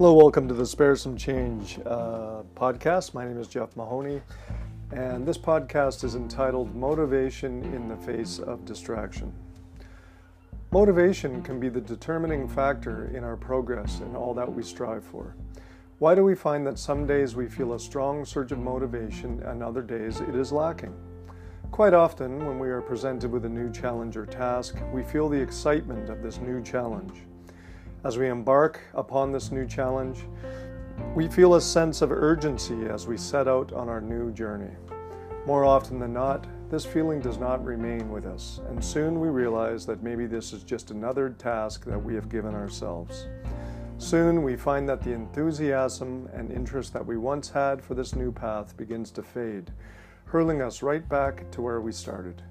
Hello, welcome to the Spare Some Change uh, podcast. My name is Jeff Mahoney, and this podcast is entitled Motivation in the Face of Distraction. Motivation can be the determining factor in our progress and all that we strive for. Why do we find that some days we feel a strong surge of motivation and other days it is lacking? Quite often, when we are presented with a new challenge or task, we feel the excitement of this new challenge. As we embark upon this new challenge, we feel a sense of urgency as we set out on our new journey. More often than not, this feeling does not remain with us, and soon we realize that maybe this is just another task that we have given ourselves. Soon we find that the enthusiasm and interest that we once had for this new path begins to fade, hurling us right back to where we started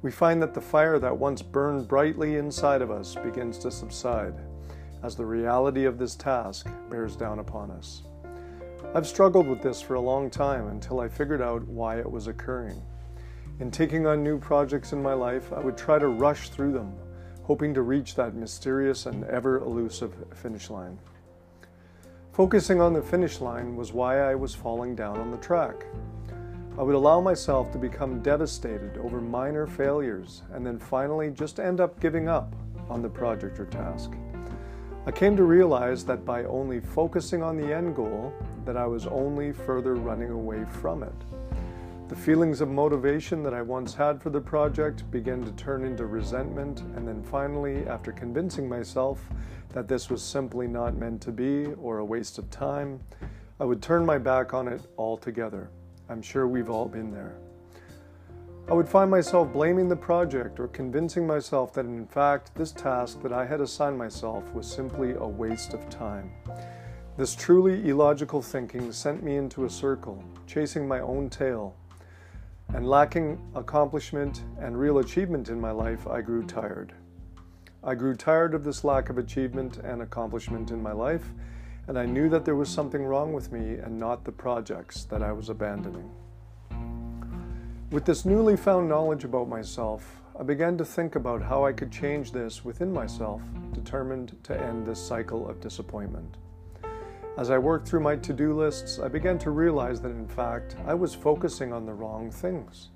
we find that the fire that once burned brightly inside of us begins to subside as the reality of this task bears down upon us. I've struggled with this for a long time until I figured out why it was occurring. In taking on new projects in my life, I would try to rush through them, hoping to reach that mysterious and ever elusive finish line. Focusing on the finish line was why I was falling down on the track. I would allow myself to become devastated over minor failures and then finally just end up giving up on the project or task. I came to realize that by only focusing on the end goal, that I was only further running away from it. The feelings of motivation that I once had for the project began to turn into resentment, and then finally, after convincing myself that this was simply not meant to be or a waste of time, I would turn my back on it altogether. I'm sure we've all been there. I would find myself blaming the project or convincing myself that in fact this task that I had assigned myself was simply a waste of time. This truly illogical thinking sent me into a circle, chasing my own tail. And lacking accomplishment and real achievement in my life, I grew tired. I grew tired of this lack of achievement and accomplishment in my life and I knew that there was something wrong with me and not the projects that I was abandoning. With this newly found knowledge about myself, I began to think about how I could change this within myself, determined to end this cycle of disappointment. As I worked through my to do lists, I began to realize that in fact I was focusing on the wrong things.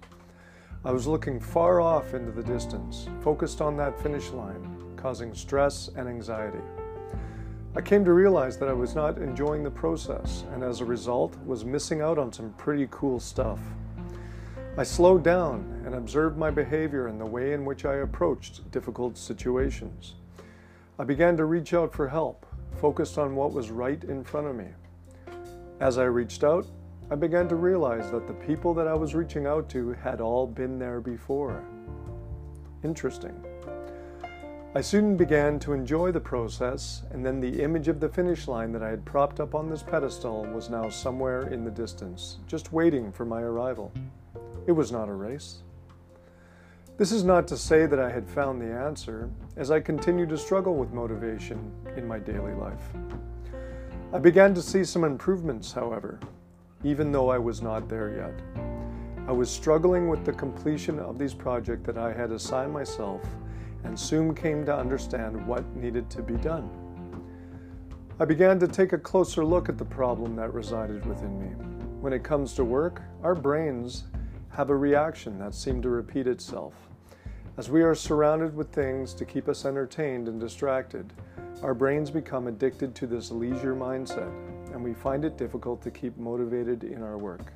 I was looking far off into the distance, focused on that finish line, causing stress and anxiety. I came to realize that I was not enjoying the process and as a result was missing out on some pretty cool stuff. I slowed down and observed my behavior and the way in which I approached difficult situations. I began to reach out for help, focused on what was right in front of me. As I reached out, I began to realize that the people that I was reaching out to had all been there before. Interesting. I soon began to enjoy the process, and then the image of the finish line that I had propped up on this pedestal was now somewhere in the distance, just waiting for my arrival. It was not a race. This is not to say that I had found the answer, as I continued to struggle with motivation in my daily life. I began to see some improvements, however, even though I was not there yet. I was struggling with the completion of these projects that I had assigned myself and soon came to understand what needed to be done. I began to take a closer look at the problem that resided within me. When it comes to work, our brains have a reaction that seems to repeat itself. As we are surrounded with things to keep us entertained and distracted, our brains become addicted to this leisure mindset, and we find it difficult to keep motivated in our work.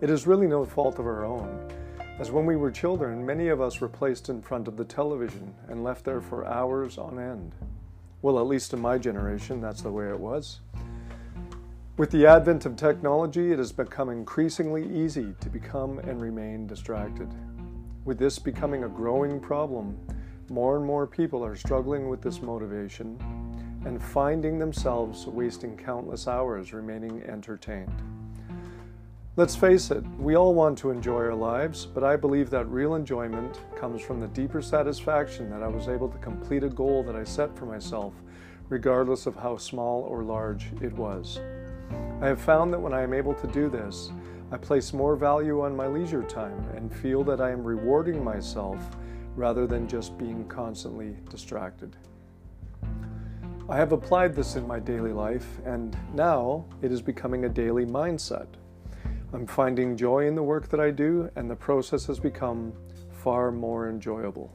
It is really no fault of our own. As when we were children, many of us were placed in front of the television and left there for hours on end. Well, at least in my generation, that's the way it was. With the advent of technology, it has become increasingly easy to become and remain distracted. With this becoming a growing problem, more and more people are struggling with this motivation and finding themselves wasting countless hours remaining entertained. Let's face it, we all want to enjoy our lives, but I believe that real enjoyment comes from the deeper satisfaction that I was able to complete a goal that I set for myself, regardless of how small or large it was. I have found that when I am able to do this, I place more value on my leisure time and feel that I am rewarding myself rather than just being constantly distracted. I have applied this in my daily life, and now it is becoming a daily mindset. I'm finding joy in the work that I do, and the process has become far more enjoyable.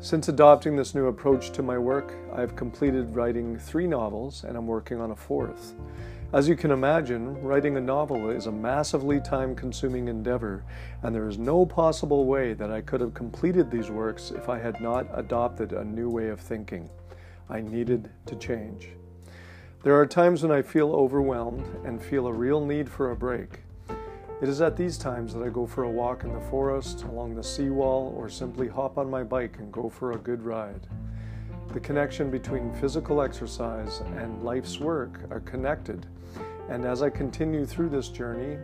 Since adopting this new approach to my work, I have completed writing three novels and I'm working on a fourth. As you can imagine, writing a novel is a massively time consuming endeavor, and there is no possible way that I could have completed these works if I had not adopted a new way of thinking. I needed to change. There are times when I feel overwhelmed and feel a real need for a break. It is at these times that I go for a walk in the forest, along the seawall, or simply hop on my bike and go for a good ride. The connection between physical exercise and life's work are connected, and as I continue through this journey,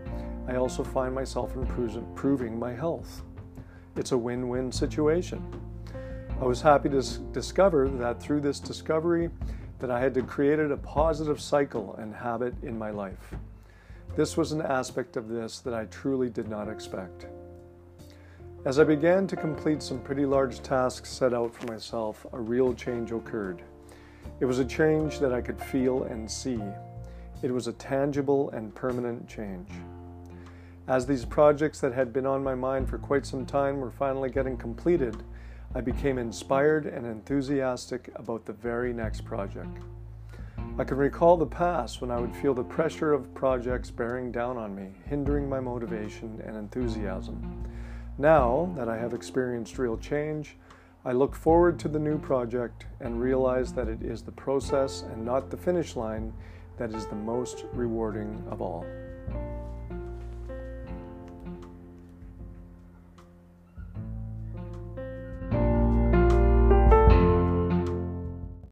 I also find myself improving my health. It's a win win situation. I was happy to discover that through this discovery that I had created a positive cycle and habit in my life. This was an aspect of this that I truly did not expect. As I began to complete some pretty large tasks set out for myself, a real change occurred. It was a change that I could feel and see. It was a tangible and permanent change. As these projects that had been on my mind for quite some time were finally getting completed, I became inspired and enthusiastic about the very next project. I can recall the past when I would feel the pressure of projects bearing down on me, hindering my motivation and enthusiasm. Now that I have experienced real change, I look forward to the new project and realize that it is the process and not the finish line that is the most rewarding of all.